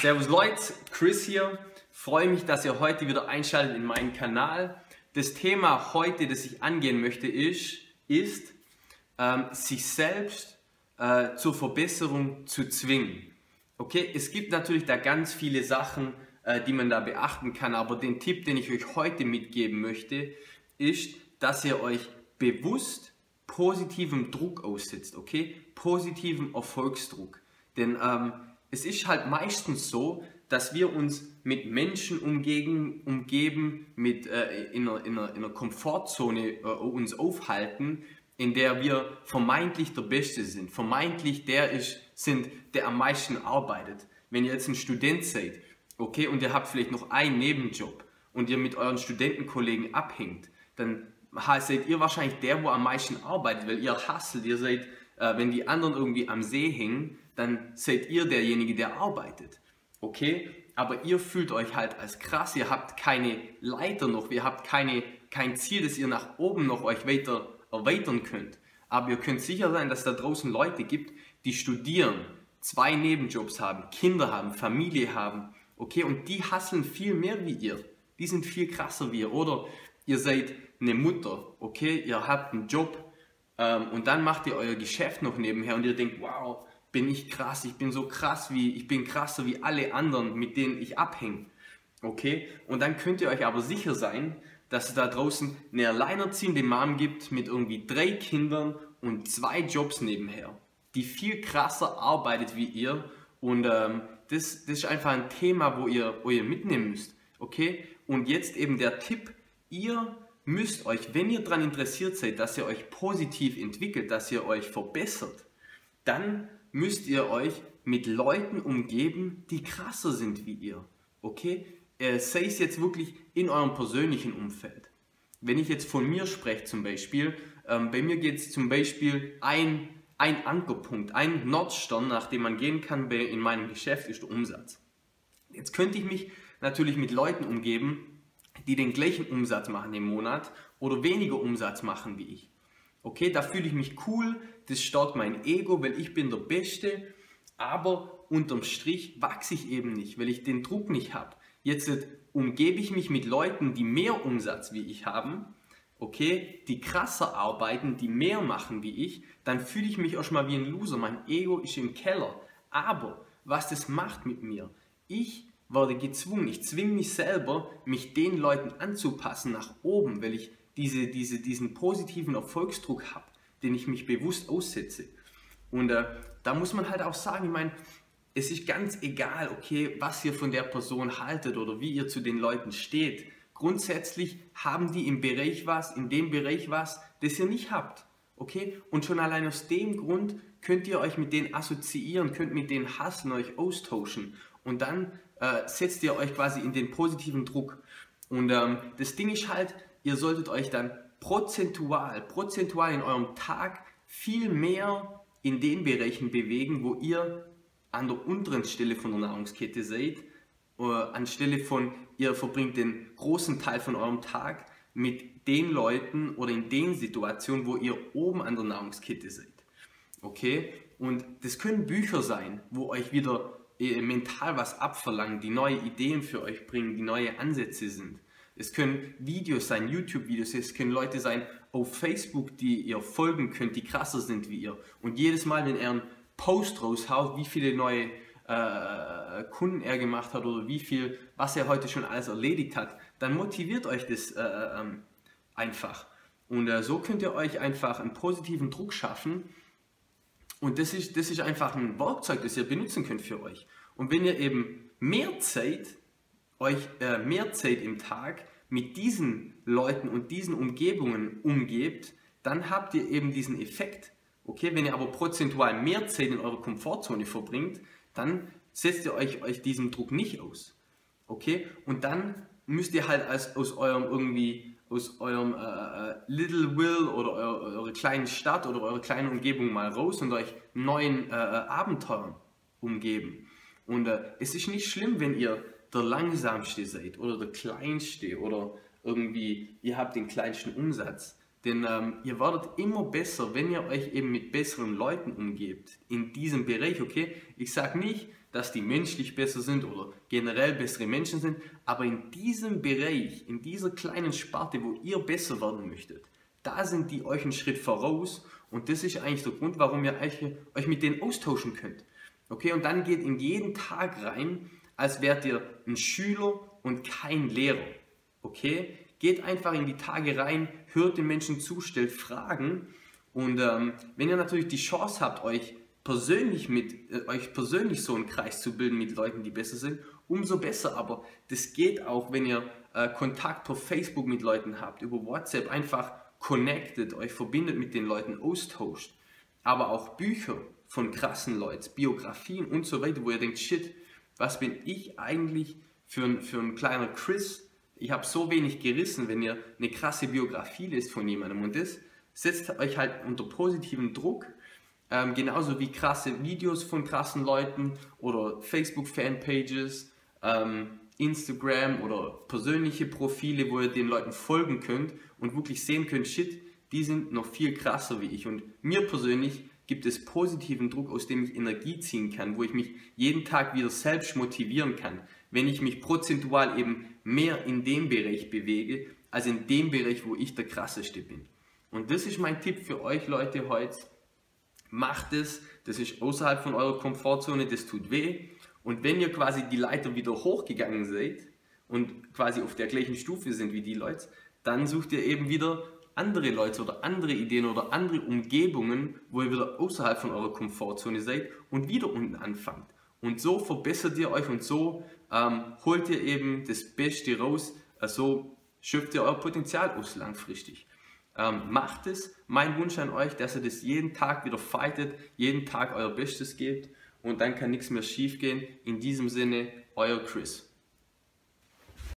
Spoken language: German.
Servus Leute, Chris hier. Freue mich, dass ihr heute wieder einschaltet in meinen Kanal. Das Thema heute, das ich angehen möchte, ist, ist ähm, sich selbst äh, zur Verbesserung zu zwingen. Okay, es gibt natürlich da ganz viele Sachen, äh, die man da beachten kann, aber den Tipp, den ich euch heute mitgeben möchte, ist, dass ihr euch bewusst positivem Druck aussetzt, okay? Positivem Erfolgsdruck. Denn ähm, es ist halt meistens so, dass wir uns mit Menschen umgeben, umgeben mit, äh, in, einer, in, einer, in, einer, Komfortzone äh, uns aufhalten, in der wir vermeintlich der Beste sind, vermeintlich der ist, sind, der am meisten arbeitet. Wenn ihr jetzt ein Student seid, okay, und ihr habt vielleicht noch einen Nebenjob und ihr mit euren Studentenkollegen abhängt, dann seid ihr wahrscheinlich der, wo am meisten arbeitet, weil ihr hasselt, ihr seid, äh, wenn die anderen irgendwie am See hängen, dann seid ihr derjenige, der arbeitet. Okay? Aber ihr fühlt euch halt als krass, ihr habt keine Leiter noch, ihr habt keine, kein Ziel, dass ihr nach oben noch euch weiter erweitern könnt. Aber ihr könnt sicher sein, dass da draußen Leute gibt, die studieren, zwei Nebenjobs haben, Kinder haben, Familie haben, okay, und die hasseln viel mehr wie ihr. Die sind viel krasser wie ihr. Oder ihr seid eine Mutter, okay, ihr habt einen Job und dann macht ihr euer Geschäft noch nebenher und ihr denkt, wow, bin ich krass, ich bin so krass wie, ich bin krasser wie alle anderen, mit denen ich abhänge. Okay? Und dann könnt ihr euch aber sicher sein, dass es da draußen eine alleinerziehende Mom gibt mit irgendwie drei Kindern und zwei Jobs nebenher, die viel krasser arbeitet wie ihr. Und ähm, das, das ist einfach ein Thema, wo ihr, wo ihr mitnehmen müsst. Okay? Und jetzt eben der Tipp, ihr müsst euch, wenn ihr daran interessiert seid, dass ihr euch positiv entwickelt, dass ihr euch verbessert, dann müsst ihr euch mit Leuten umgeben, die krasser sind wie ihr. Okay? Äh, sei es jetzt wirklich in eurem persönlichen Umfeld. Wenn ich jetzt von mir spreche zum Beispiel, ähm, bei mir geht es zum Beispiel ein, ein Ankerpunkt, ein Nordstern, nach dem man gehen kann bei, in meinem Geschäft, ist der Umsatz. Jetzt könnte ich mich natürlich mit Leuten umgeben, die den gleichen Umsatz machen im Monat oder weniger Umsatz machen wie ich. Okay, da fühle ich mich cool, das stärkt mein Ego, weil ich bin der Beste, aber unterm Strich wachse ich eben nicht, weil ich den Druck nicht habe. Jetzt umgebe ich mich mit Leuten, die mehr Umsatz wie ich haben, okay, die krasser arbeiten, die mehr machen wie ich, dann fühle ich mich erstmal wie ein Loser. Mein Ego ist im Keller. Aber was das macht mit mir, ich werde gezwungen, ich zwinge mich selber, mich den Leuten anzupassen nach oben, weil ich diese, diese, diesen positiven Erfolgsdruck habe, den ich mich bewusst aussetze. Und äh, da muss man halt auch sagen, ich meine, es ist ganz egal, okay, was ihr von der Person haltet oder wie ihr zu den Leuten steht. Grundsätzlich haben die im Bereich was, in dem Bereich was, das ihr nicht habt. Okay? Und schon allein aus dem Grund könnt ihr euch mit denen assoziieren, könnt mit denen hassen, euch austauschen. Und dann äh, setzt ihr euch quasi in den positiven Druck. Und ähm, das Ding ist halt, ihr solltet euch dann prozentual, prozentual in eurem Tag viel mehr in den Bereichen bewegen, wo ihr an der unteren Stelle von der Nahrungskette seid, äh, anstelle von ihr verbringt den großen Teil von eurem Tag mit den Leuten oder in den Situationen, wo ihr oben an der Nahrungskette seid. Okay? Und das können Bücher sein, wo euch wieder mental was abverlangen, die neue Ideen für euch bringen, die neue Ansätze sind. Es können Videos sein, YouTube-Videos, es können Leute sein auf Facebook, die ihr folgen könnt, die krasser sind wie ihr. Und jedes Mal, wenn er einen Post raushaut, wie viele neue äh, Kunden er gemacht hat oder wie viel, was er heute schon alles erledigt hat, dann motiviert euch das äh, ähm, einfach. Und äh, so könnt ihr euch einfach einen positiven Druck schaffen. Und das ist, das ist einfach ein Werkzeug, das ihr benutzen könnt für euch. Und wenn ihr eben mehr Zeit euch äh, mehr Zeit im Tag mit diesen Leuten und diesen Umgebungen umgebt, dann habt ihr eben diesen Effekt. Okay, wenn ihr aber prozentual mehr Zeit in eurer Komfortzone verbringt, dann setzt ihr euch, euch diesem Druck nicht aus. Okay, und dann müsst ihr halt als, aus eurem irgendwie aus eurem äh, äh Little Will oder eure, eure kleinen Stadt oder eure kleine Umgebung mal raus und euch neuen äh, äh, Abenteuern umgeben. Und äh, es ist nicht schlimm, wenn ihr der langsamste seid oder der kleinste oder irgendwie ihr habt den kleinsten Umsatz. Denn ähm, ihr werdet immer besser, wenn ihr euch eben mit besseren Leuten umgebt in diesem Bereich, okay? Ich sage nicht, dass die menschlich besser sind oder generell bessere Menschen sind, aber in diesem Bereich, in dieser kleinen Sparte, wo ihr besser werden möchtet, da sind die euch einen Schritt voraus und das ist eigentlich der Grund, warum ihr euch, euch mit denen austauschen könnt. Okay, und dann geht in jeden Tag rein, als wärt ihr ein Schüler und kein Lehrer. Okay, geht einfach in die Tage rein, hört den Menschen zu, stellt Fragen und ähm, wenn ihr natürlich die Chance habt, euch persönlich mit äh, euch persönlich so einen Kreis zu bilden mit Leuten, die besser sind, umso besser. Aber das geht auch, wenn ihr äh, Kontakt per Facebook mit Leuten habt, über WhatsApp einfach connected, euch verbindet mit den Leuten, austauscht. Aber auch Bücher von krassen Leuten, Biografien und so weiter, wo ihr denkt, shit, was bin ich eigentlich für ein, für ein kleiner Chris? Ich habe so wenig gerissen, wenn ihr eine krasse Biografie lest von jemandem. Und das setzt euch halt unter positiven Druck ähm, genauso wie krasse Videos von krassen Leuten oder Facebook-Fanpages, ähm, Instagram oder persönliche Profile, wo ihr den Leuten folgen könnt und wirklich sehen könnt, shit, die sind noch viel krasser wie ich. Und mir persönlich gibt es positiven Druck, aus dem ich Energie ziehen kann, wo ich mich jeden Tag wieder selbst motivieren kann, wenn ich mich prozentual eben mehr in dem Bereich bewege, als in dem Bereich, wo ich der krasseste bin. Und das ist mein Tipp für euch Leute heute macht es, das ist außerhalb von eurer Komfortzone, das tut weh. Und wenn ihr quasi die Leiter wieder hochgegangen seid und quasi auf der gleichen Stufe sind wie die Leute, dann sucht ihr eben wieder andere Leute oder andere Ideen oder andere Umgebungen, wo ihr wieder außerhalb von eurer Komfortzone seid und wieder unten anfangt. Und so verbessert ihr euch und so ähm, holt ihr eben das Beste raus, so schöpft ihr euer Potenzial aus langfristig. Ähm, macht es. Mein Wunsch an euch, dass ihr das jeden Tag wieder fightet, jeden Tag euer Bestes gebt und dann kann nichts mehr schief gehen. In diesem Sinne, euer Chris.